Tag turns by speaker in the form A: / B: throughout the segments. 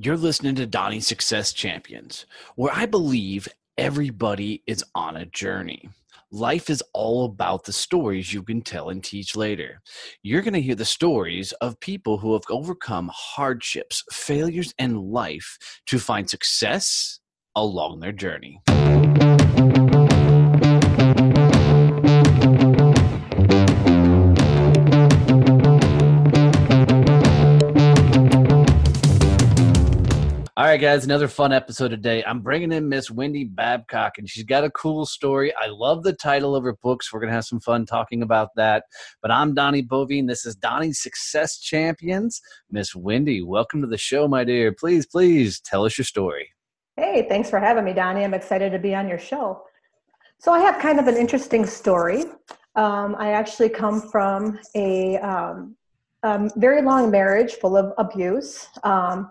A: You're listening to Donnie Success Champions, where I believe everybody is on a journey. Life is all about the stories you can tell and teach later. You're going to hear the stories of people who have overcome hardships, failures, and life to find success along their journey. All right, guys, another fun episode today. I'm bringing in Miss Wendy Babcock, and she's got a cool story. I love the title of her books. We're going to have some fun talking about that. But I'm Donnie Boivin. This is Donnie's Success Champions. Miss Wendy, welcome to the show, my dear. Please, please tell us your story.
B: Hey, thanks for having me, Donnie. I'm excited to be on your show. So, I have kind of an interesting story. Um, I actually come from a um, um, very long marriage full of abuse. Um,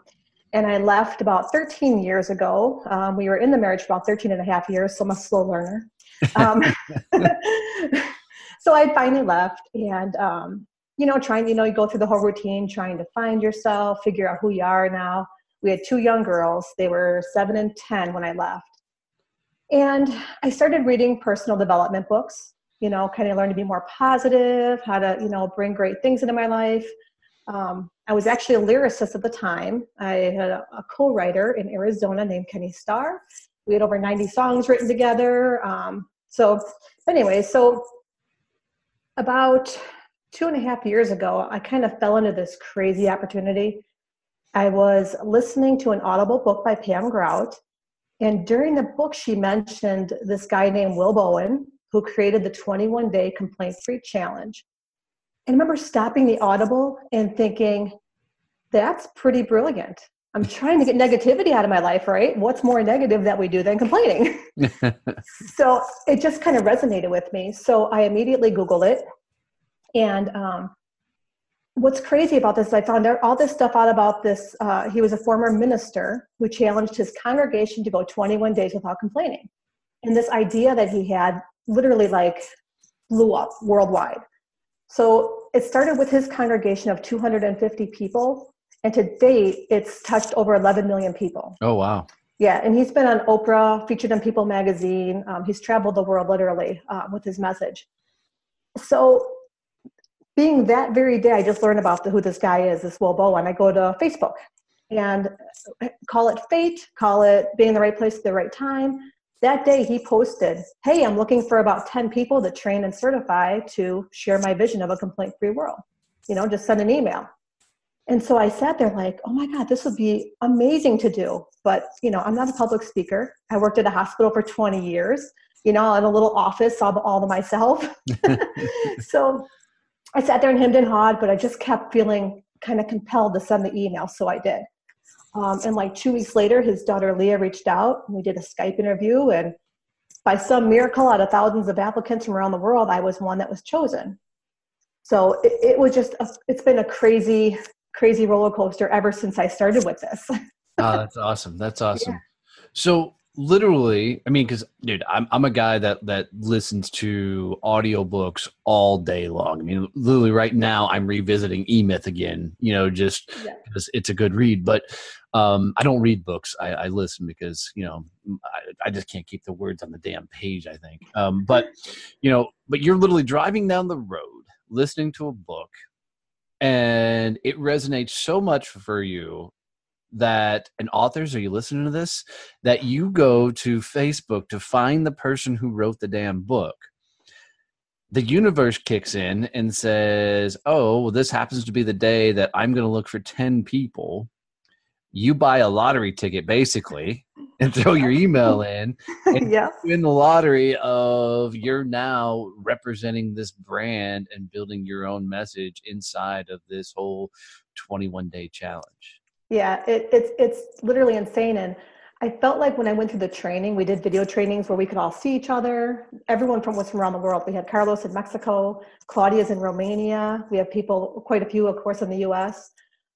B: and I left about 13 years ago. Um, we were in the marriage for about 13 and a half years, so I'm a slow learner. Um, so I finally left and, um, you know, trying, you know, you go through the whole routine, trying to find yourself, figure out who you are now. We had two young girls. They were seven and 10 when I left. And I started reading personal development books, you know, kind of learn to be more positive, how to, you know, bring great things into my life. Um, I was actually a lyricist at the time. I had a, a co writer in Arizona named Kenny Starr. We had over 90 songs written together. Um, so, anyway, so about two and a half years ago, I kind of fell into this crazy opportunity. I was listening to an audible book by Pam Grout. And during the book, she mentioned this guy named Will Bowen, who created the 21 day complaint free challenge. I remember stopping the audible and thinking, that's pretty brilliant. I'm trying to get negativity out of my life, right? What's more negative that we do than complaining? so it just kind of resonated with me. So I immediately Googled it. And um, what's crazy about this, I found out all this stuff out about this. Uh, he was a former minister who challenged his congregation to go 21 days without complaining. And this idea that he had literally like blew up worldwide. So it started with his congregation of 250 people, and to date, it's touched over 11 million people.
A: Oh, wow.
B: Yeah, and he's been on Oprah, featured in People magazine. Um, he's traveled the world literally uh, with his message. So, being that very day, I just learned about the, who this guy is, this Will Bowen. I go to Facebook and call it fate, call it being in the right place at the right time that day he posted hey i'm looking for about 10 people to train and certify to share my vision of a complaint free world. You know just send an email. And so i sat there like oh my god this would be amazing to do. But you know i'm not a public speaker. I worked at a hospital for 20 years you know in a little office all, all to myself. So i sat there and hemmed and hawed but i just kept feeling kind of compelled to send the email so i did um, and like two weeks later, his daughter Leah reached out and we did a Skype interview. And by some miracle, out of thousands of applicants from around the world, I was one that was chosen. So it, it was just, a, it's been a crazy, crazy roller coaster ever since I started with this.
A: oh, that's awesome. That's awesome. Yeah. So literally i mean because dude I'm, I'm a guy that that listens to audiobooks all day long i mean literally right now i'm revisiting e-myth again you know just because yeah. it's a good read but um i don't read books. I, I listen because you know I, I, just can't keep the words on the damn page i think. Um but you know but you're literally driving down the road listening to a book and it resonates so much for you that and authors are you listening to this? That you go to facebook to find the person who wrote the damn book. The universe kicks in and says oh well, this happens to be the day that i'm going to look for 10 people you buy a lottery ticket basically and throw your email in and yeah. win the lottery of you're now representing this brand and building your own message inside of this whole 21 day challenge
B: yeah, it, it's it's literally insane. And I felt like when I went through the training, we did video trainings where we could all see each other. Everyone from was from around the world. We had Carlos in Mexico, Claudia's in Romania. We have people, quite a few, of course, in the U.S.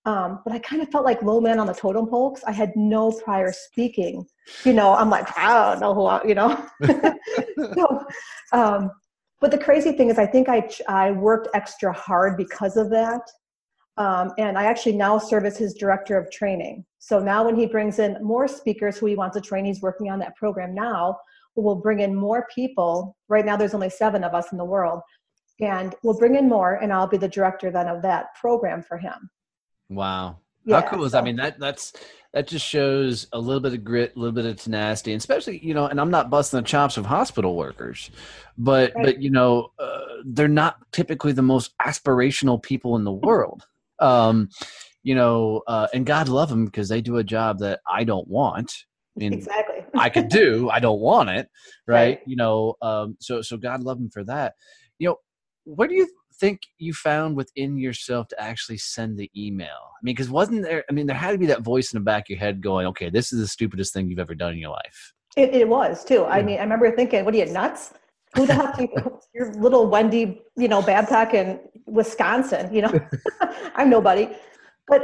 B: Um, but I kind of felt like low man on the totem pole because I had no prior speaking. You know, I'm like, I don't know who, I, you know. so, um, but the crazy thing is, I think I I worked extra hard because of that. Um, and I actually now serve as his director of training. So now, when he brings in more speakers who he wants to train, he's working on that program now. We'll bring in more people. Right now, there's only seven of us in the world, and we'll bring in more, and I'll be the director then of that program for him.
A: Wow, yeah, how cool is so, that? I mean, that that's that just shows a little bit of grit, a little bit of tenacity, and especially you know. And I'm not busting the chops of hospital workers, but right. but you know, uh, they're not typically the most aspirational people in the world um, you know, uh, and God love them because they do a job that I don't want. I mean,
B: exactly.
A: I could do. I don't want it, right? right. You know, um, so so God love them for that. You know, what do you think you found within yourself to actually send the email? I mean, because wasn't there? I mean, there had to be that voice in the back of your head going, "Okay, this is the stupidest thing you've ever done in your life."
B: It, it was too. I mean, I remember thinking, "What are you nuts?" Who the hell do you, your little Wendy, you know, Babcock in Wisconsin, you know, I'm nobody. But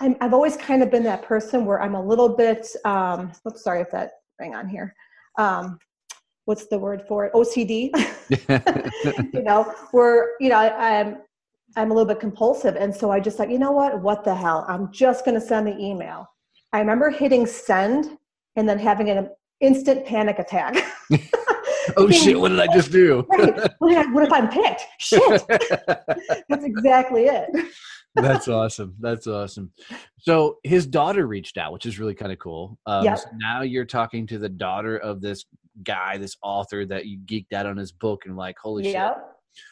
B: i have always kind of been that person where I'm a little bit, um, oops, sorry if that rang on here. Um, what's the word for it? OCD. you know, where, you know, I, I'm, I'm a little bit compulsive. And so I just like, you know what? What the hell? I'm just going to send the email. I remember hitting send and then having an instant panic attack.
A: oh shit, what did I just do?
B: right. What if I'm picked? Shit. That's exactly it.
A: That's awesome. That's awesome. So his daughter reached out, which is really kind of cool. Um, yep. So now you're talking to the daughter of this guy, this author that you geeked out on his book, and like, holy yep.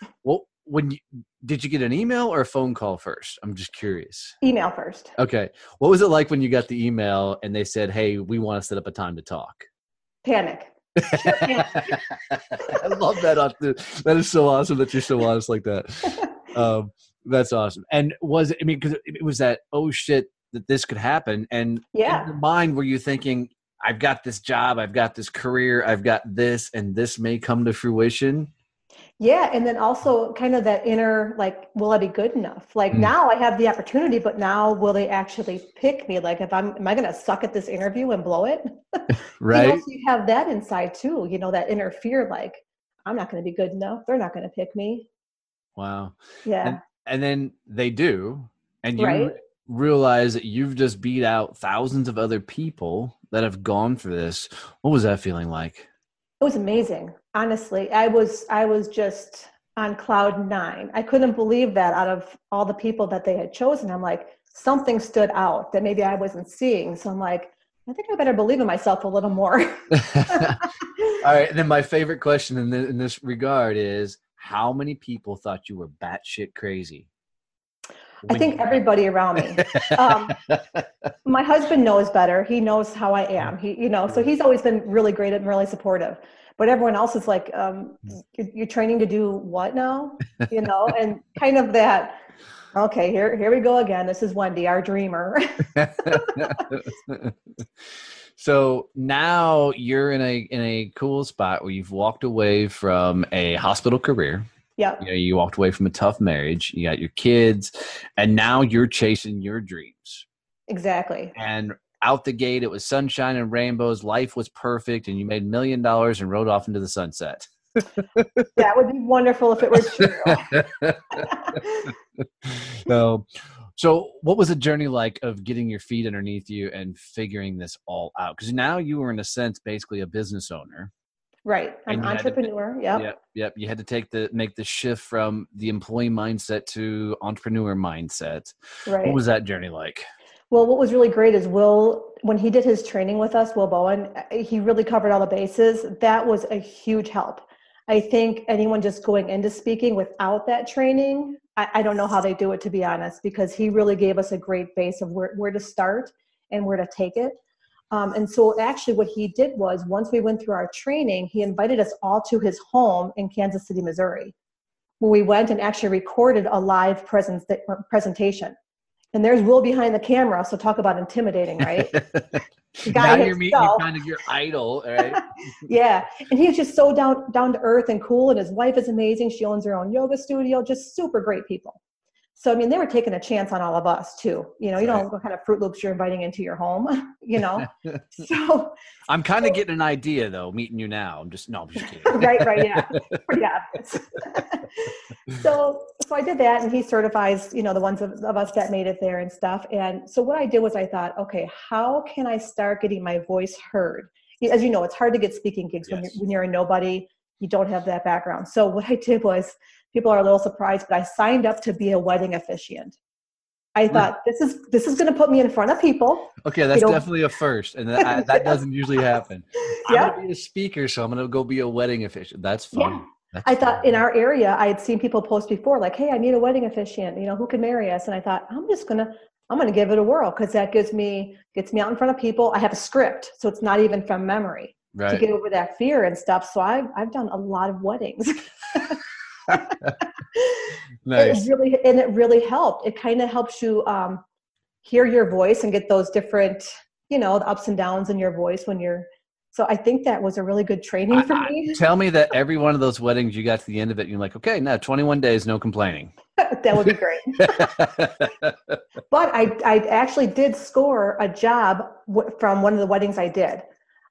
A: shit. Well, when you did you get an email or a phone call first? I'm just curious.
B: Email first.
A: Okay. What was it like when you got the email and they said, "Hey, we want to set up a time to talk"?
B: Panic.
A: I love that. That is so awesome that you're so honest like that. Um, that's awesome. And was it, I mean, because it was that, oh shit, that this could happen. And
B: yeah.
A: in your mind, were you thinking, I've got this job, I've got this career, I've got this, and this may come to fruition?
B: yeah and then also kind of that inner like will i be good enough? Like mm. now i have the opportunity but now will they actually pick me? Like if i'm am i going to suck at this interview and blow it?
A: Right you,
B: know, so you have that inside too you know that inner fear like i'm not going to be good enough they're not going to pick me.
A: Wow.
B: Yeah.
A: And, and then they do and you right? Realize that you've just beat out thousands of other people that have gone for this. What was that feeling like?
B: It was amazing honestly. I was i was just on cloud nine. I couldn't believe that out of all the people that they had chosen i'm like something stood out that maybe i wasn't seeing. So i'm like i think i better believe in myself a little more.
A: All right and then my favorite question in, the, in this regard is how many people thought you were batshit crazy
B: I think everybody around me. Um, my husband knows better. He knows how I am. He, you know, so he's always been really great and really supportive. But everyone else is like um, you're, you're training to do what now? You know and kind of that okay here here we go again. This is wendy our dreamer.
A: So now you're in a in a cool spot where you've walked away from a hospital career
B: yeah
A: you, know, you walked away from a tough marriage you got your kids and now you're chasing your dreams
B: exactly
A: and out the gate, it was sunshine and rainbows. Life was perfect, and you made million dollars and rode off into the sunset.
B: that would be wonderful if it were
A: true. so, So, what was the journey like of getting your feet underneath you and figuring this all out? Because now you were, in a sense, basically a business owner.
B: Right, an entrepreneur. Yeah.
A: Yep, yep. You had to take the make the shift from the employee mindset to entrepreneur mindset.
B: Right.
A: What was that journey like?
B: Well, what was really great is Will, when he did his training with us, Will Bowen, eh, he really covered all the bases. That was a huge help. I think anyone just going into speaking without that training, I, I don't know how they do it to be honest, because he really gave us a great base of where, where to start and where to take it. Um, and so, actually, what he did was once we went through our training, he invited us all to his home in Kansas City, Missouri, where we went and actually recorded a live presence, presentation and there's Will behind the camera. So talk about intimidating, right? The guy
A: now you're meeting
B: himself.
A: kind of your idol, right?
B: yeah, and he's just so down down to earth and cool. And his wife is amazing. She owns her own yoga studio. Just super great people. So I mean, they were taking a chance on all of us too. You know, you don't know what kind of Fruit Loops you're inviting into your home. You know, so
A: I'm kind of getting an idea though, meeting you now. I'm just no, I'm just kidding.
B: right, right, yeah, pretty obvious. so, so I did that, and he certifies, you know, the ones of, of us that made it there and stuff. And so what I did was I thought, okay, how can I start getting my voice heard? As you know, it's hard to get speaking gigs when, you're, when you're a nobody. You don't have that background. So what I did was, people are a little surprised, but I signed up to be a wedding officiant. I thought this is this is going to put me in front of people.
A: Okay, that's
B: know-
A: definitely a first, and that, I, that doesn't usually happen.
B: Yeah.
A: I'm gonna be a speaker, so I'm gonna go be a wedding official. That's fun.
B: Yeah.
A: That's
B: I thought in our area, I had seen people post before, like, "Hey, I need a wedding officiant. You know, who can marry us?" And I thought, I'm just gonna, I'm gonna give it a whirl because that gives me gets me out in front of people. I have a script, so it's not even from memory to get over that fear and stuff. So I've I've done a lot of weddings.
A: nice.
B: It really and it really helped. It kind of helps you um, hear your voice and get those different, you know, the ups and downs in your voice when you're. So I think that was a really good training for
A: I- I-
B: me.
A: Tell me that every one of those weddings, you got to the end of it, and you're like, okay, now 21 days, no complaining.
B: that would be great. But I, I actually did score a job w- from one of the weddings I did.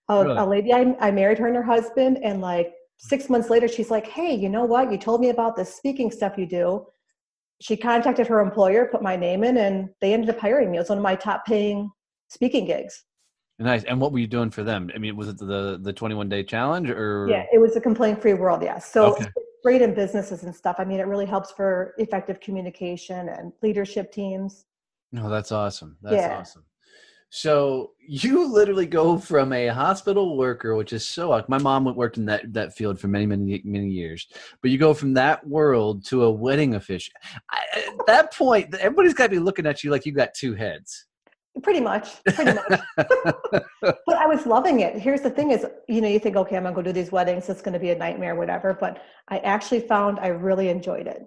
B: A,
A: Really?
B: a lady, I, I married her and her husband, and like six months later, she's like, Hey, you know what? You told me about this speaking stuff you do. She contacted her employer, put my name in, and they ended up hiring me. It was one of my top paying speaking gigs.
A: nice. And what were you doing for them? I mean, was it the the 21 day challenge or?
B: Yeah, it was a complaint free world, yes. So
A: Okay.
B: it's great in businesses and stuff. I mean, it really helps for effective communication and leadership teams.
A: No, that's awesome. That's
B: Yeah.
A: awesome. So you literally go from a hospital worker, which is so. My mom worked in that that field for many, many, many years. But you go from that world to a wedding official. I, at that point, everybody's got to be looking at you like you got two heads.
B: Pretty much, pretty much. but I was loving it. Here's the thing is, you know, you think, okay, I'm gonna go do these weddings, it's gonna be a nightmare, whatever. But I actually found I really enjoyed it.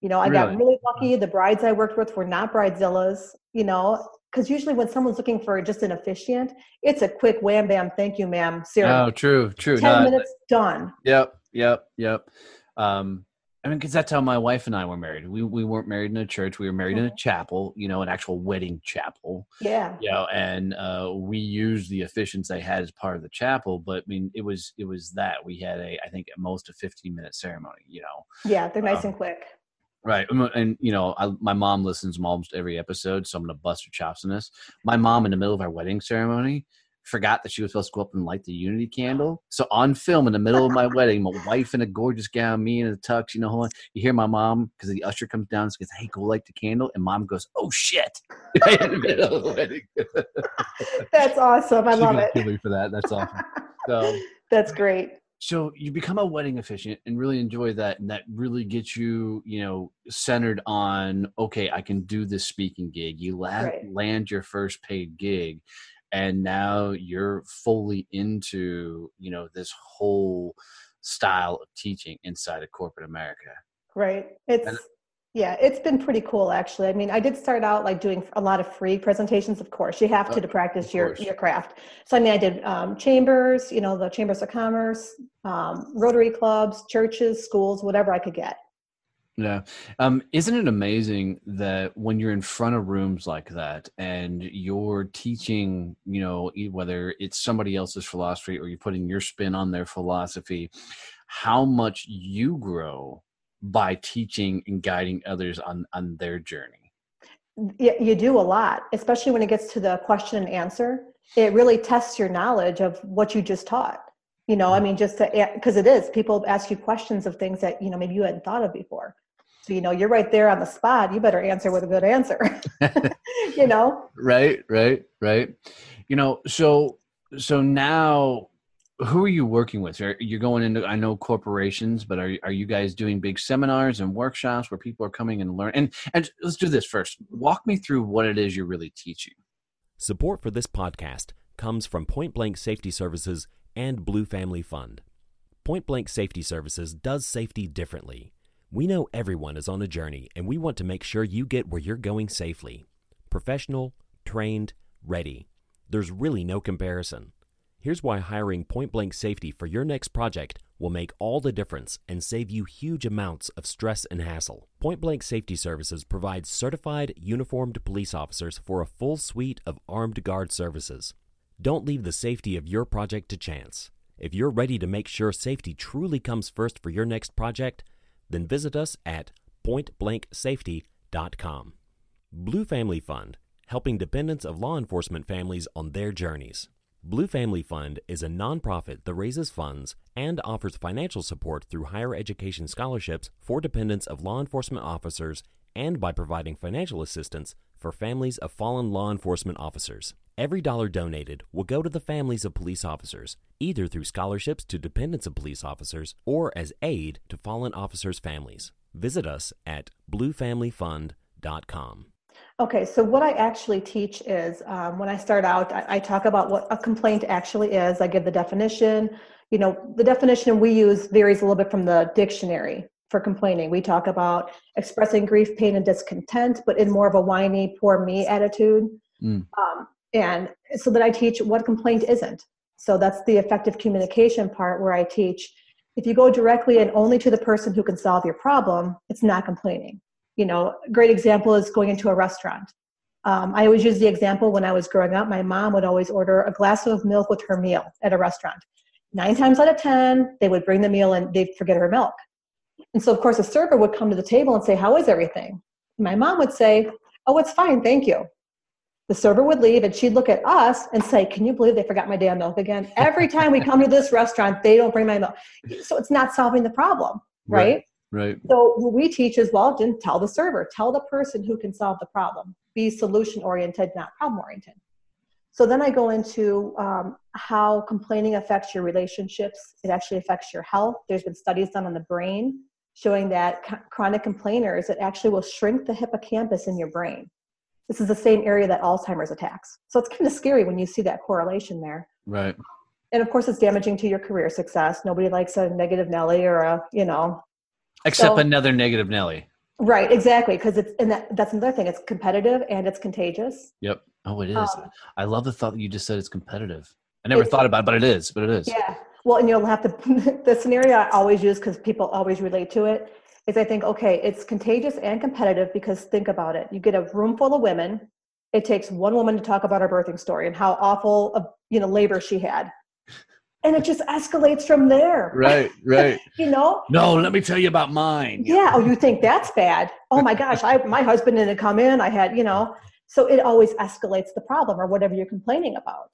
B: You know, I
A: Really?
B: got really lucky. Mm. The brides I worked with were not bridezillas, you know, because usually when someone's looking for just an officiant, it's a quick wham bam, thank you, ma'am.
A: Oh,
B: Ceremony.
A: true, true.
B: Ten minutes done.
A: Yep, yep, yep. Um, I mean, because that's how my wife and I were married. We we weren't married in a church. We were married in a chapel. You know, an actual wedding chapel.
B: Yeah.
A: you know, and uh, we used the officiant they had as part of the chapel. But I mean, it was it was that we had a I think at most a fifteen minute ceremony. You know,
B: Yeah, they're nice
A: Um,
B: and quick.
A: Right? And, and, you know, I, my mom listens to almost every episode, so I'm gonna bust her chops on this. My mom, in the middle of our wedding ceremony. Forgot that she was supposed to go up and light the unity candle. So on film, in the middle of my wedding, my wife in a gorgeous gown, me in a tux, you know, hold on. you hear my mom because the usher comes down and says, "Hey, go light the candle," and mom goes, "Oh shit!" in the middle of the wedding.
B: That's awesome. I
A: She's
B: love it.
A: kill me for that. That's awesome. So,
B: That's great.
A: So you become a wedding officiant and really enjoy that, and that really gets you, you know, centered on okay, I can do this speaking gig. You la-
B: Right.
A: land your first paid gig, and now you're fully into, you know, this whole style of teaching inside of corporate America.
B: Right. It's
A: And-
B: yeah, it's been pretty cool actually. I mean, I did start out like doing a lot of free presentations, of course. You have to to practice your
A: course.
B: your craft. So I mean, I did um, chambers, you know, the chambers of commerce, um, Rotary clubs, churches, schools, whatever I could get.
A: Yeah. Um, isn't it amazing that when you're in front of rooms like that and you're teaching, you know, whether it's somebody else's philosophy or you're putting your spin on their philosophy, how much you grow by teaching and guiding others on, on their journey.
B: You do a lot, especially when it gets to the question and answer. It really tests your knowledge of what you just taught. You know, I mm-hmm. mean, just to because it is people ask you questions of things that you know maybe you hadn't thought of before. So you know, you're right there on the spot. You better answer with a good answer. you know,
A: Right, right, right. You know, so so now who are you working with? You're you going into I know corporations, but are are you guys doing big seminars and workshops where people are coming and learn and and let's do this first. Walk me through what it is you're really teaching.
C: Support for this podcast comes from Point Blank Safety Services and Blue Family Fund. Point Blank Safety Services does safety differently. We know everyone is on a journey, and we want to make sure you get where you're going safely. Professional, trained, ready. There's really no comparison. Here's why hiring Point Blank Safety for your next project will make all the difference and save you huge amounts of stress and hassle. Point Blank Safety Services provides certified, uniformed police officers for a full suite of armed guard services. Don't leave the safety of your project to chance. If you're ready to make sure safety truly comes first for your next project, then visit us at pointblanksafety.com. Blue Family Fund, helping dependents of law enforcement families on their journeys. Blue Family Fund is a nonprofit that raises funds and offers financial support through higher education scholarships for dependents of law enforcement officers and by providing financial assistance for families of fallen law enforcement officers. Every dollar donated will go to the families of police officers, either through scholarships to dependents of police officers or as aid to fallen officers' families. Visit us at bluefamilyfund.com.
B: Okay, so what I actually teach is um, when I start out, I, I, talk about what a complaint actually is. I give the definition. You know, the definition we use varies a little bit from the dictionary for complaining. We talk about expressing grief, pain, and discontent, but in more of a whiny, poor me attitude. Mm. Um, and so that I teach what complaint isn't. So that's the effective communication part where I teach if you go directly and only to the person who can solve your problem, it's not complaining you know a great example is going into a restaurant. Um, i always use the example when i was growing up my mom would always order a glass of milk with her meal at a restaurant. Nine times out of ten they would bring the meal and they'd forget her milk. And so of course a server would come to the table and say how is everything? My mom would say oh it's fine thank you. The server would leave and she'd look at us and say can you believe they forgot my damn milk again? Every time we come to this restaurant they don't bring my milk. So it's not solving the problem right, right.
A: Right.
B: So what we teach is well, didn't tell the server, tell the person who can solve the problem. Be solution oriented, not problem oriented. So then I go into um, how complaining affects your relationships. It actually affects your health. There's been studies done on the brain showing that c- chronic complainers, it actually will shrink the hippocampus in your brain. This is the same area that Alzheimer's attacks. So it's kind of scary when you see that correlation there.
A: Right.
B: And of course, it's damaging to your career success. Nobody likes a negative Nelly or a, you know,
A: Except so, another negative Nelly.
B: Right, exactly, because it's and that, that's another thing. It's competitive and it's contagious.
A: Yep. Oh, it is. Um, I love the thought that you just said it's competitive. I never thought about it, but it is. But it is.
B: Yeah. Well, and you'll have to. the scenario I always use because people always relate to it is I think okay, it's contagious and competitive because think about it. You get a room full of women. It takes one woman to talk about her birthing story and how awful of you know labor she had and it just escalates from there.
A: Right, right.
B: you know?
A: No, let me tell you about mine.
B: Yeah. Oh, you think that's bad? Oh my gosh, I my husband didn't come in. I had, you know. So it always escalates the problem or whatever you're complaining about.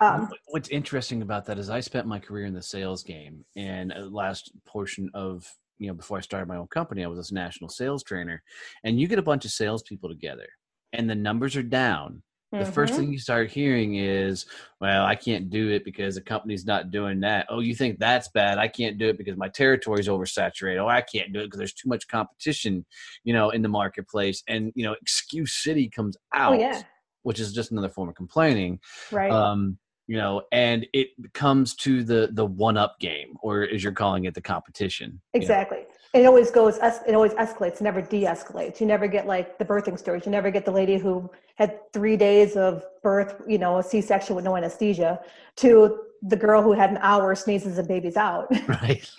A: Um, What's interesting about that is I spent my career in the sales game, and last portion of you know before I started my own company, I was a national sales trainer, and you get a bunch of salespeople together, and the numbers are down, the mm-hmm. first thing you start hearing is, well, I can't do it because the company's not doing that. Oh, you think that's bad? I can't do it because my territory's oversaturated. Oh, I can't do it because there's too much competition, you know, in the marketplace. And, you know, excuse city comes out, oh, yeah. which is just another form of complaining.
B: Right.
A: Um, you know, and it comes to the the one up game, or as you're calling it, the competition.
B: Exactly. You know? it always goes it always escalates never de-escalates you never get like the birthing stories you never get the lady who had three days of birth you know a c-section with no anesthesia to the girl who had an hour sneezes and baby's out
A: right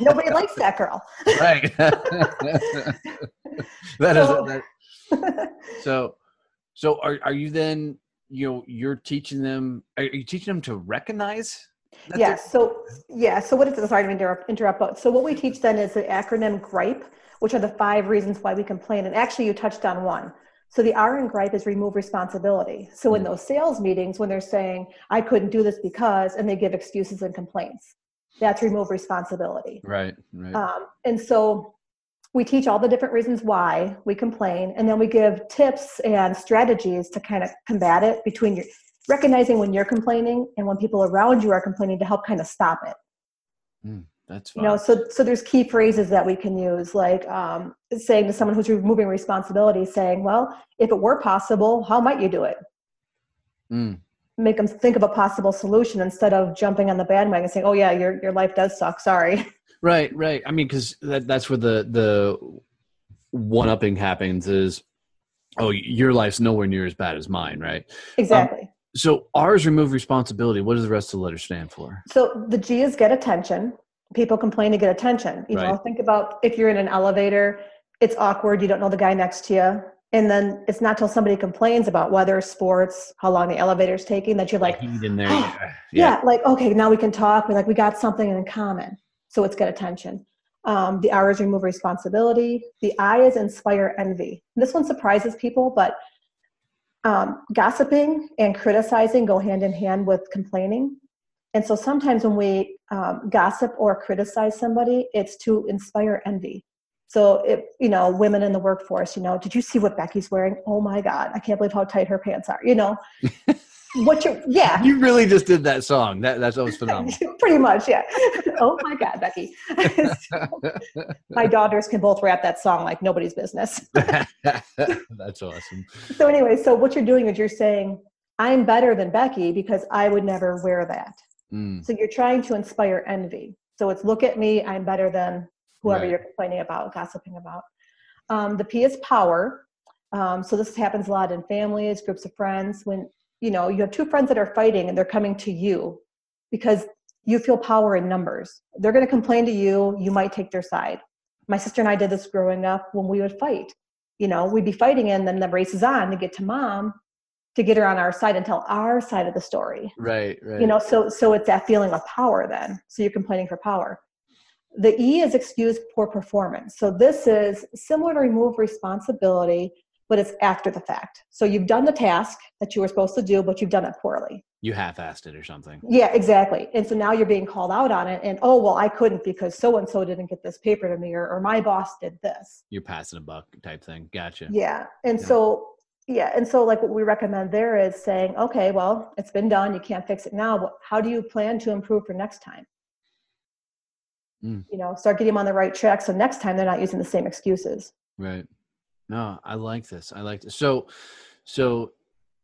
B: nobody likes that girl
A: right that so, is that, so so are, are you then you know you're teaching them are you teaching them to recognize
B: yeah. It. So yeah. So what is it? Sorry to interrupt. Interrupt. But so what we teach then is the acronym GRIPE, which are the five reasons why we complain. And actually, you touched on one. So the R in GRIPE is remove responsibility. So in mm. those sales meetings, when they're saying I couldn't do this because, and they give excuses and complaints, that's remove responsibility.
A: Right. Right.
B: Um, and so we teach all the different reasons why we complain, and then we give tips and strategies to kind of combat it between your recognizing when you're complaining and when people around you are complaining to help kind of stop it.
A: Mm, that's
B: fine. you know so so there's key phrases that we can use like um, saying to someone who's removing responsibility saying well if it were possible how might you do it mm. make them think of a possible solution instead of jumping on the bandwagon and saying oh yeah your, your life does suck sorry
A: right right i mean because that, that's where the the one upping happens is oh your life's nowhere near as bad as mine right
B: exactly um,
A: So R's remove responsibility. What does the rest of the letter stand for?
B: So the G is get attention. People complain to get attention. You know, think about if you're in an elevator, it's awkward. You don't know the guy next to you. And then it's not till somebody complains about weather, sports, how long the elevator's taking that you're like,
A: there.
B: Oh,
A: yeah.
B: yeah. like okay now we can talk We're like we got something in common so it's get attention um, the r is remove responsibility the i is inspire envy this one surprises people but um, gossiping and criticizing go hand in hand with complaining and so sometimes when we um, gossip or criticize somebody it's to inspire envy so if you know women in the workforce you know did you see what becky's wearing oh my god i can't believe how tight her pants are you know what you yeah
A: You really just did that song. That that's always phenomenal.
B: Pretty much, yeah. oh my God, Becky. my daughters can both rap that song like nobody's business.
A: that's awesome.
B: so, anyway, so what you're doing is you're saying, I'm better than Becky because I would never wear that.
A: Mm,
B: So, you're trying to inspire envy. So, it's look at me, I'm better than whoever
A: Right.
B: you're complaining about, gossiping about. Um, the P is power. Um, so, this happens a lot in families, groups of friends. When you know you have two friends that are fighting and they're coming to you because you feel power in numbers. They're going to complain to you. You might take their side. My sister and I did this growing up when we would fight. You know, we'd be fighting and then the race is on to get to mom to get her on our side and tell our side of the story.
A: right, right.
B: You know, so so it's that feeling of power then. So you're complaining for power. The E is excuse poor performance. So this is similar to remove responsibility, but it's after the fact. So you've done the task that you were supposed to do, but you've done it poorly.
A: you half-assed it or something.
B: Yeah, exactly. And so now you're being called out on it, and oh well, I couldn't because so and so didn't get this paper to me, or, or my boss did this.
A: You're passing a buck type thing. Gotcha.
B: Yeah, and
A: Yeah.
B: so yeah, and so like what we recommend there is saying, okay, well, it's been done. You can't fix it now. But how do you plan to improve for next time?
A: Mm.
B: You know, start getting them on the right track so next time they're not using the same excuses.
A: Right. No, I like this. I like this. So, so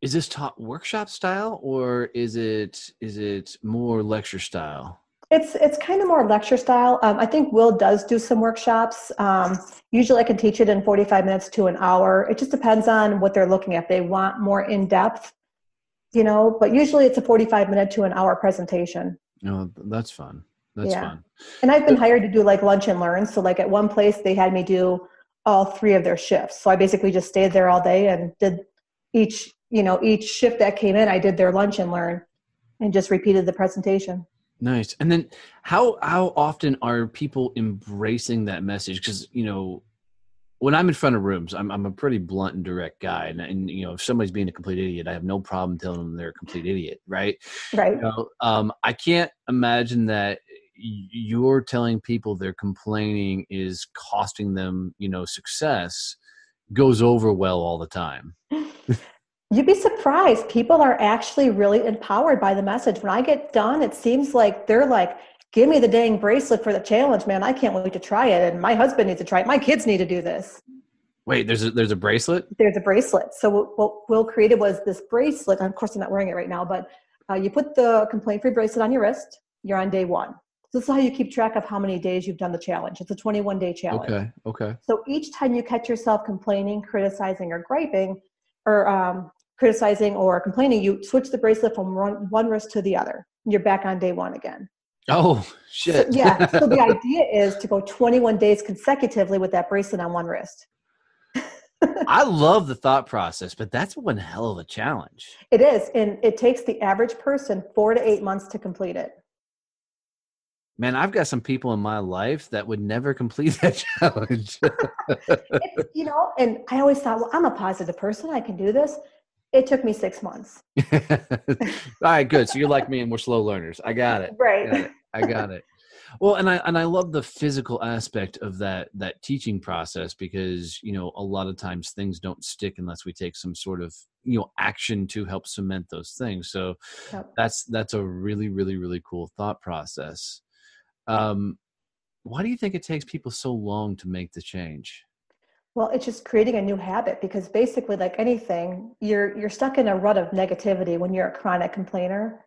A: is this taught workshop style or is it is it more lecture style?
B: It's it's kind of more lecture style. Um, I think Will does do some workshops. Um, usually, I can teach it in forty five minutes to an hour. It just depends on what they're looking at. They want more in depth, you know. But usually, it's a forty five minute to an hour presentation.
A: No, that's fun. That's
B: Yeah.
A: fun.
B: And I've been hired to do like lunch and learn. So like at one place, they had me do all three of their shifts. So I basically just stayed there all day and did each you know each shift that came in. I did their lunch and learn, and just repeated the presentation.
A: Nice. And then how how often are people embracing that message? Because you know, when I'm in front of rooms, I'm I'm a pretty blunt and direct guy, and, and you know, if somebody's being a complete idiot, I have no problem telling them they're a complete idiot, right?
B: Right.
A: You know, um, I can't imagine that you're telling people they're complaining is costing them, you know, success goes over well all the time.
B: You'd be surprised. People are actually really empowered by the message. When I get done, it seems like they're like, give me the dang bracelet for the challenge, man. I can't wait to try it. And my husband needs to try it. My kids need to do this.
A: Wait, there's a, there's a bracelet.
B: There's a bracelet. So what- what Will created was this bracelet. Of course, I'm not wearing it right now, but uh, you put the complaint free bracelet on your wrist. You're on day one. This is how you keep track of how many days you've done the challenge. It's a 21 day challenge.
A: Okay, okay.
B: So each time you catch yourself complaining, criticizing, or griping, or um, criticizing or complaining, you switch the bracelet from one, one wrist to the other. You're back on day one again.
A: Oh
B: So,
A: shit!
B: yeah. So the idea is to go 21 days consecutively with that bracelet on one wrist.
A: I love the thought process, but that's one hell of a challenge.
B: It is, and it takes the average person four to eight months to complete it.
A: Man, I've got some people in my life that would never complete that challenge.
B: You know, and I always thought, well, I'm a positive person. I can do this. It took me six months.
A: All right, good. So you're like me and we're slow learners. I got it.
B: Right.
A: Got it. I got it. Well, and I and I love the physical aspect of that that teaching process because you know a lot of times things don't stick unless we take some sort of you know action to help cement those things. So
B: Yep.
A: that's that's a really really really cool thought process. Um, why do you think it takes people so long to make the change?
B: Well, it's just creating a new habit because basically, like anything, you're you're stuck in a rut of negativity when you're a chronic complainer.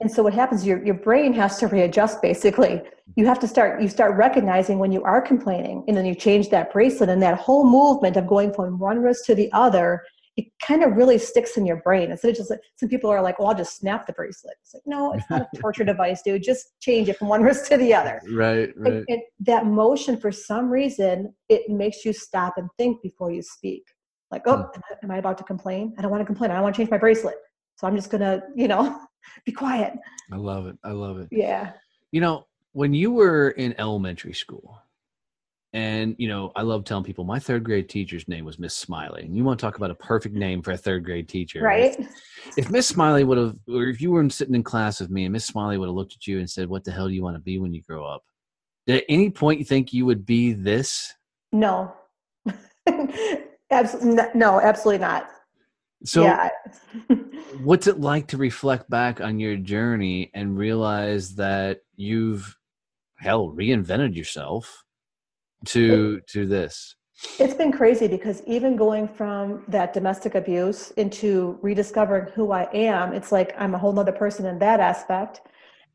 B: And so what happens, your your brain has to readjust basically. You have to start you start recognizing when you are complaining and then you change that bracelet and that whole movement of going from one wrist to the other it kind of really sticks in your brain. Instead of just like some people are like, well, I'll just snap the bracelet. It's like, no, it's not a torture device, dude. Just change it from one wrist to the other.
A: Right, right.
B: That motion, for some reason, it makes you stop and think before you speak. Like, oh,
A: Hmm.
B: am I, about to complain? I don't want to complain. I don't want to change my bracelet. So I'm just gonna, you know, be quiet.
A: I love it. I love it.
B: Yeah.
A: You know, when you were in elementary school, and you know, I love telling people my third grade teacher's name was Miss Smiley. And you want to talk about a perfect name for a third grade teacher,
B: Right.
A: If Miss Smiley would have, or if you were sitting in class with me, and Miss Smiley would have looked at you and said, "What the hell do you want to be when you grow up?" Did at any point you think you would be this?
B: No. absolutely no, absolutely not.
A: So,
B: yeah.
A: what's it like to reflect back on your journey and realize that you've hell reinvented yourself to to this?
B: It's been crazy because even going from that domestic abuse into rediscovering who I am, it's like I'm a whole nother person in that aspect.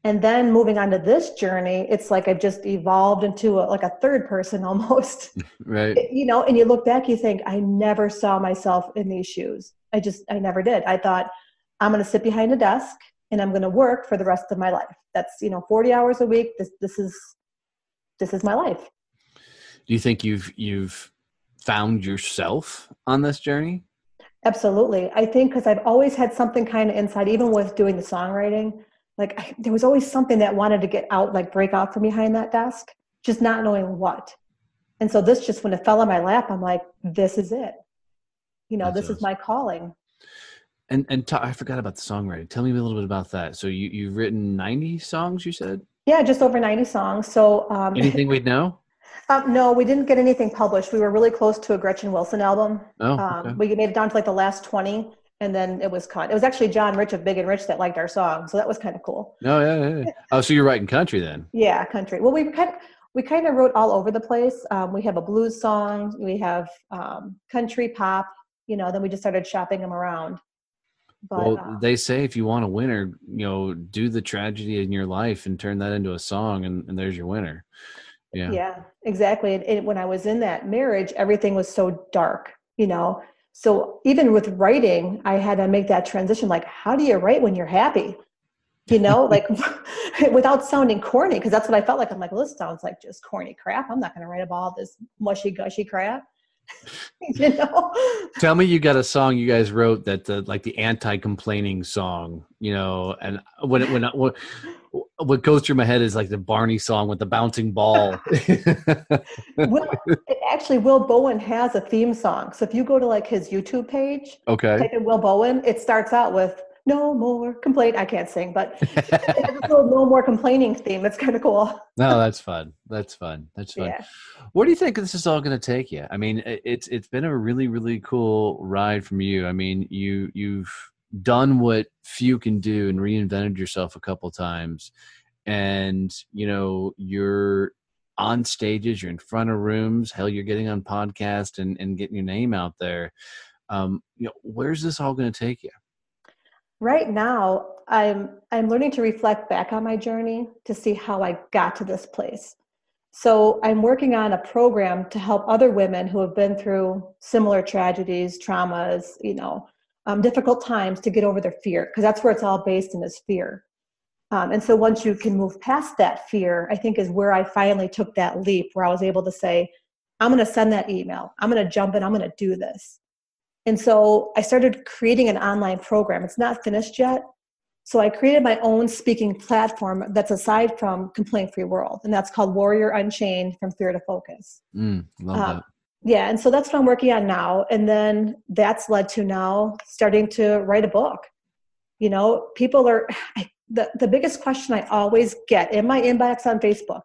B: And then moving on to this journey, it's like I've just evolved into a, like a third person almost.
A: Right.
B: you know, and you look back, you think, I never saw myself in these shoes. I just, I never did. I thought, I'm going to sit behind a desk and I'm going to work for the rest of my life. That's, you know, 40 hours a week. This, this is, this is my life.
A: Do you think you've you've found yourself on this journey?
B: Absolutely. I think because I've always had something kind of inside, even with doing the songwriting, like I, there was always something that wanted to get out, like break out from behind that desk, just not knowing what. And so this just when it fell on my lap, I'm like, this is it. You know,
A: That's
B: this is my calling.
A: And and ta- I forgot about the songwriting. Tell me a little bit about that. So you you've written ninety songs. You said
B: Yeah, just over 90 songs. So um,
A: anything we'd know?
B: Um, no, we didn't get anything published. We were really close to a Gretchen Wilson album.
A: Oh,
B: Um. We made it down to like the last 20 and then it was cut. It was actually John Rich of Big and Rich that liked our song. So that was kind of cool.
A: oh yeah, yeah, yeah. Oh, so you're writing country then?
B: Yeah, country. Well, we kind of, we kind of wrote all over the place. Um, we have a blues song, we have um, country pop, you know, then we just started shopping them around. But
A: well,
B: uh,
A: they say if you want a winner, you know, do the tragedy in your life and turn that into a song, and, and there's your winner. Yeah.
B: yeah, exactly. And, and when I was in that marriage, everything was so dark, you know. So even with writing, I had to make that transition. Like, how do you write when you're happy? You know, like without sounding corny, because that's what I felt like. I'm like, well, this sounds like just corny crap. I'm not going to write about all this mushy gushy crap. you know.
A: Tell me you got a song you guys wrote that the like the anti-complaining song, you know, and when it when I- what goes through my head is like the Barney song with the bouncing ball.
B: Will, it actually, Will Bowen has a theme song. So if you go to like his YouTube page,
A: okay.
B: type in Will Bowen, it starts out with "No more complaint." I can't sing, but it has a little "No more complaining" theme. It's kind of cool.
A: No, that's fun. That's fun. That's fun.
B: Yeah.
A: Where do you think this is all going to take you? I mean, it's it's been a really really cool ride from you. I mean, you you've done what few can do and reinvented yourself a couple times, and you know you're on stages, you're in front of rooms. Hell, you're getting on podcast and and getting your name out there. Um, you know, where's this all going to take you?
B: Right now, I'm I'm learning to reflect back on my journey to see how I got to this place. So I'm working on a program to help other women who have been through similar tragedies, traumas, you know, um, difficult times to get over their fear, because that's where it's all based in is fear. Um, and so once you can move past that fear, I think is where I finally took that leap, where I was able to say, I'm going to send that email. I'm going to jump in. I'm going to do this. And so I started creating an online program. It's not finished yet. So I created my own speaking platform that's aside from Complaint Free World, and that's called Warrior Unchained from Fear to Focus.
A: Mm, love
B: Um,
A: that.
B: Yeah, and so that's what I'm working on now. And then that's led to now starting to write a book. You know, people are the, the biggest question I always get in my inbox on Facebook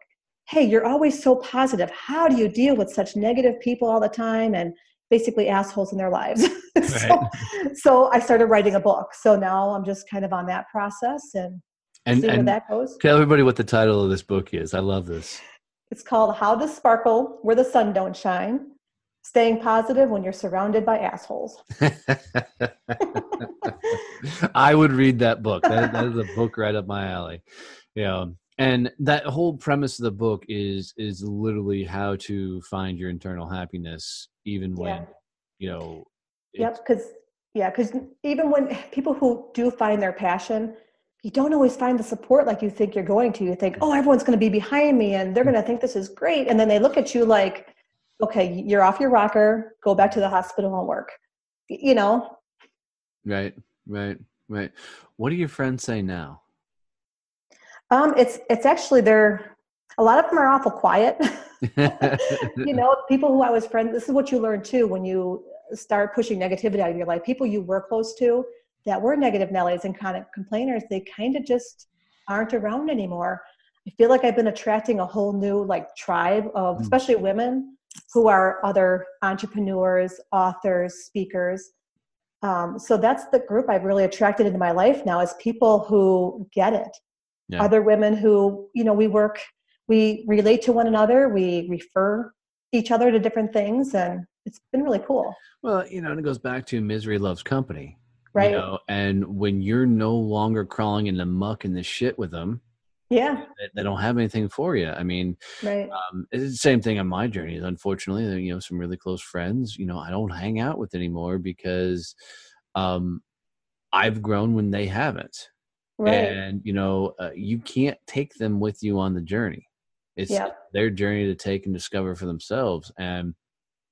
B: hey, you're always so positive. How do you deal with such negative people all the time and basically assholes in their lives? so, so I started writing a book. So now I'm just kind of on that process and,
A: And,
B: see where that goes.
A: tell everybody what the title of this book is. I love this.
B: It's called How to Sparkle Where the Sun Don't Shine. Staying positive when you're surrounded by assholes.
A: I would read that book. That, that is a book right up my alley. Yeah, and that whole premise of the book is is literally how to find your internal happiness, even when
B: Yeah.
A: you know.
B: Yep, because Yeah, because even when people who do find their passion, you don't always find the support like you think you're going to. You think, oh, everyone's going to be behind me and they're hmm. going to think this is great. And then they look at you like, okay, you're off your rocker, go back to the hospital and work. You know?
A: Right, right, right. What do your friends say now?
B: Um, it's it's actually they're a lot of them are awful quiet. you know, people who I was friends. This is what you learn too when you start pushing negativity out of your life. People you were close to, that were negative Nellies and kind of complainers, they kind of just aren't around anymore. I feel like I've been attracting a whole new like tribe of, mm. especially women who are other entrepreneurs, authors, speakers. Um, so that's the group I've really attracted into my life now is people who get it. Yeah. Other women who, you know, we work, we relate to one another, we refer each other to different things, and it's been really cool.
A: Well, you know, and it goes back to misery loves company
B: right
A: you know, and when you're no longer crawling in the muck and the shit with them
B: yeah
A: they, don't have anything for you i mean
B: right
A: um, it's the same thing on my journey unfortunately you know some really close friends you know i don't hang out with anymore because um i've grown when they haven't right. and you know uh, you can't take them with you on the journey it's yep. their journey to take and discover for themselves and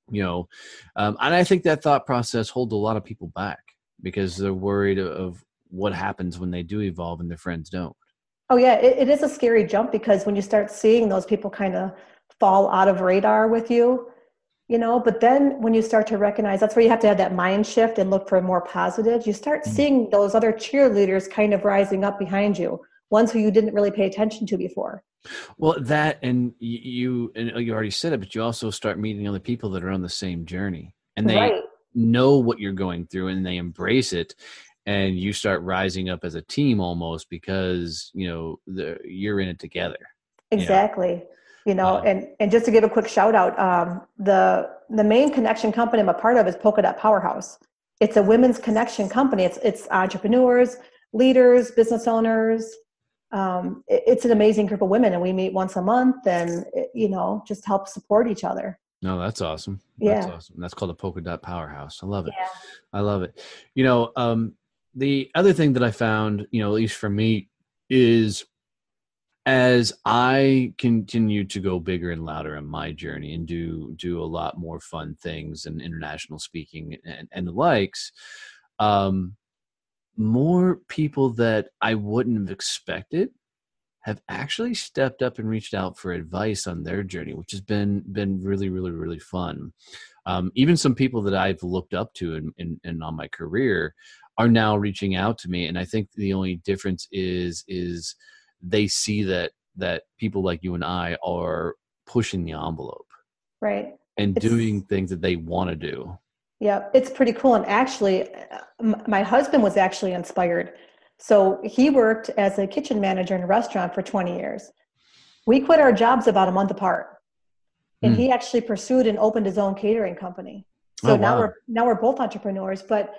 A: you know um, and i think that thought process holds a lot of people back because they're worried of what happens when they do evolve and their friends don't.
B: Oh yeah, it, it is a scary jump because when you start seeing those people kind of fall out of radar with you, you know, but then when you start to recognize that's where you have to have that mind shift and look for more positives, you start mm-hmm. seeing those other cheerleaders kind of rising up behind you, ones who you didn't really pay attention to before.
A: Well, that and you and you already said it, but you also start meeting other people that are on the same journey, and they right know what you're going through and they embrace it and you start rising up as a team almost because you know the, you're in it together
B: exactly you know, um, and and just to give a quick shout out um, the the main connection company i'm a part of is polka dot powerhouse it's a women's connection company it's it's entrepreneurs leaders business owners um, it, it's an amazing group of women and we meet once a month and it, you know just help support each other
A: no, that's awesome. That's yeah. awesome. That's called a polka dot powerhouse. I love it. Yeah. I love it. You know, um, the other thing that I found, you know, at least for me, is as I continue to go bigger and louder in my journey and do do a lot more fun things and international speaking and, and the likes, um, more people that I wouldn't have expected have actually stepped up and reached out for advice on their journey, which has been been really, really, really fun. Um, even some people that I've looked up to in, in, in, on my career are now reaching out to me, and I think the only difference is is they see that that people like you and I are pushing the envelope,
B: right,
A: and it's, doing things that they want to do.
B: Yeah, it's pretty cool. And actually, my husband was actually inspired so he worked as a kitchen manager in a restaurant for 20 years. We quit our jobs about a month apart. And mm. he actually pursued and opened his own catering company. So oh, now we're now we're both entrepreneurs, but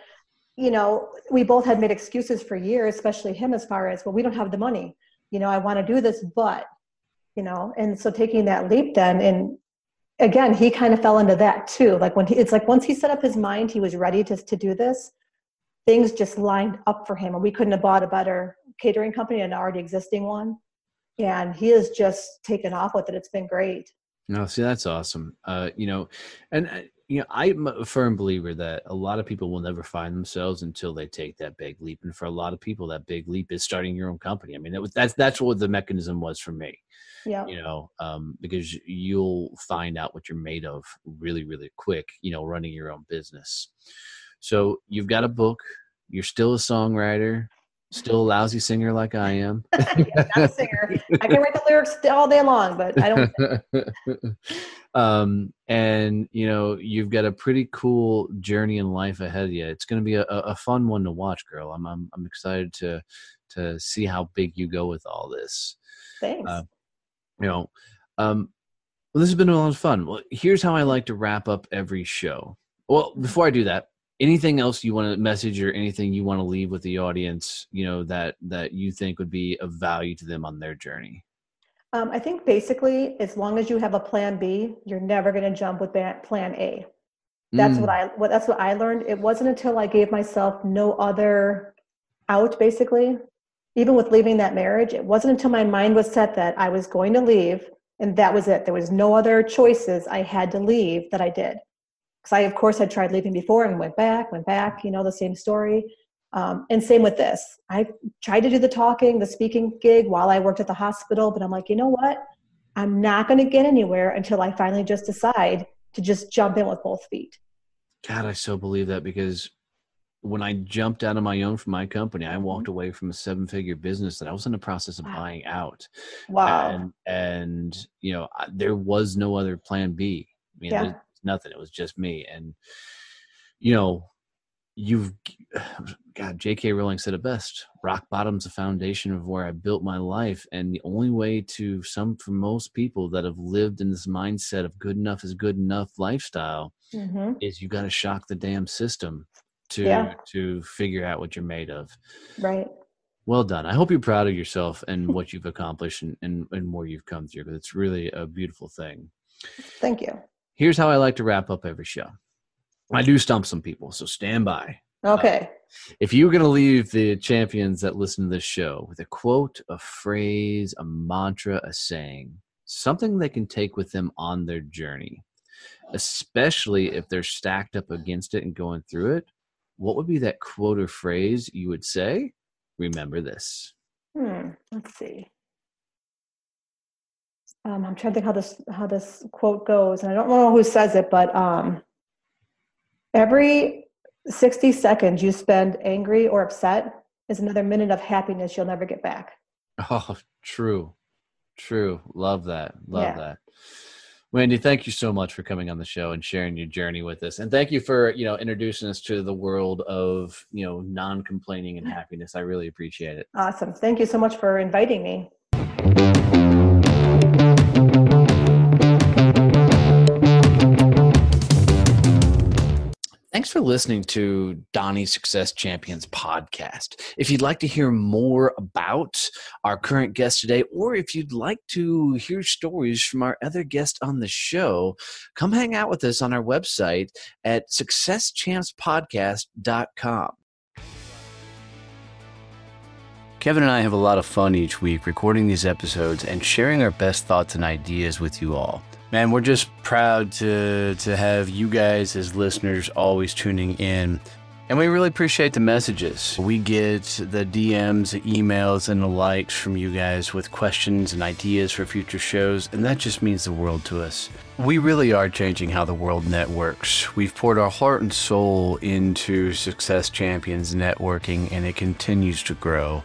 B: you know, we both had made excuses for years, especially him as far as, well, we don't have the money. You know, I want to do this, but you know, and so taking that leap then and again, he kind of fell into that too. Like when he, it's like once he set up his mind, he was ready to, to do this things just lined up for him and we couldn't have bought a better catering company an already existing one and he has just taken off with it it's been great
A: no see that's awesome uh you know and uh, you know i'm a firm believer that a lot of people will never find themselves until they take that big leap and for a lot of people that big leap is starting your own company i mean that was, that's that's what the mechanism was for me
B: yeah
A: you know um, because you'll find out what you're made of really really quick you know running your own business so you've got a book. You're still a songwriter, still a lousy singer like I am.
B: yeah, not a singer. I can write the lyrics all day long, but I
A: don't. um, and you know, you've got a pretty cool journey in life ahead of you. It's going to be a, a fun one to watch, girl. I'm, I'm, I'm excited to, to see how big you go with all this.
B: Thanks. Uh,
A: you know, um, well, this has been a lot of fun. Well, here's how I like to wrap up every show. Well, before I do that, anything else you want to message or anything you want to leave with the audience you know that that you think would be of value to them on their journey
B: um, i think basically as long as you have a plan b you're never going to jump with plan a That's
A: Mm.
B: what I what that's what I learned. It wasn't until I gave myself no other out basically, even with leaving that marriage, it wasn't until my mind was set that I was going to leave and that was it. There was no other choices. I had to leave that I did. Because I of course had tried leaving before and went back, went back, you know, the same story. Um, and same with this. I tried to do the talking, the speaking gig while I worked at the hospital, but I'm like, you know what? I'm not going to get anywhere until I finally just decide to just jump in with both feet.
A: God, I so believe that because when I jumped out of my own from my company, I walked
B: Mm-hmm.
A: away from a seven figure business that I was in the process of
B: Wow.
A: buying out.
B: Wow.
A: And, and, you know, I, there was no other plan B. I mean,
B: Yeah.
A: Nothing. It was just me. And, you know, you've, God, J.K. Rowling said it best rock bottom's the foundation of where I built my life. And the only way to some, for most people that have lived in this mindset of good enough is good enough lifestyle,
B: hmm
A: is you got to shock the damn system to
B: Yeah.
A: to figure out what you're made of.
B: Right.
A: Well done. I hope you're proud of yourself and what you've accomplished and, and, and where you've come through because it's really a beautiful thing.
B: Thank you.
A: Here's how I like to wrap up every show. I do stump some people, so stand by.
B: Okay.
A: If you're going to leave the champions that listen to this show with a quote, a phrase, a mantra, a saying, something they can take with them on their journey, especially if they're stacked up against it and going through it, what would be that quote or phrase you would say? Remember this.
B: Hmm. Let's see. Um, I'm trying to think how this how this quote goes, and I don't know who says it, but um, every 60 seconds you spend angry or upset is another minute of happiness you'll never get back.
A: Oh, true. True. Love that. Love
B: Yeah.
A: that. Wendy, thank you so much for coming on the show and sharing your journey with us. And thank you for, you know, introducing us to the world of, you know, non-complaining and happiness. I really appreciate it.
B: Awesome. Thank you so much for inviting me.
A: Thanks for listening to Donnie Success Champions podcast. If you'd like to hear more about our current guest today, or if you'd like to hear stories from our other guests on the show, come hang out with us on our website at successchampspodcast.com.
D: Kevin and I have a lot of fun each week recording these episodes and sharing our best thoughts and ideas with you all. Man, we're just proud to to have you guys as listeners always tuning in. And we really appreciate the messages. We get the DMs, emails, and the likes from you guys with questions and ideas for future shows, and that just means the world to us. We really are changing how the world networks. We've poured our heart and soul into Success Champions networking, and it continues to grow.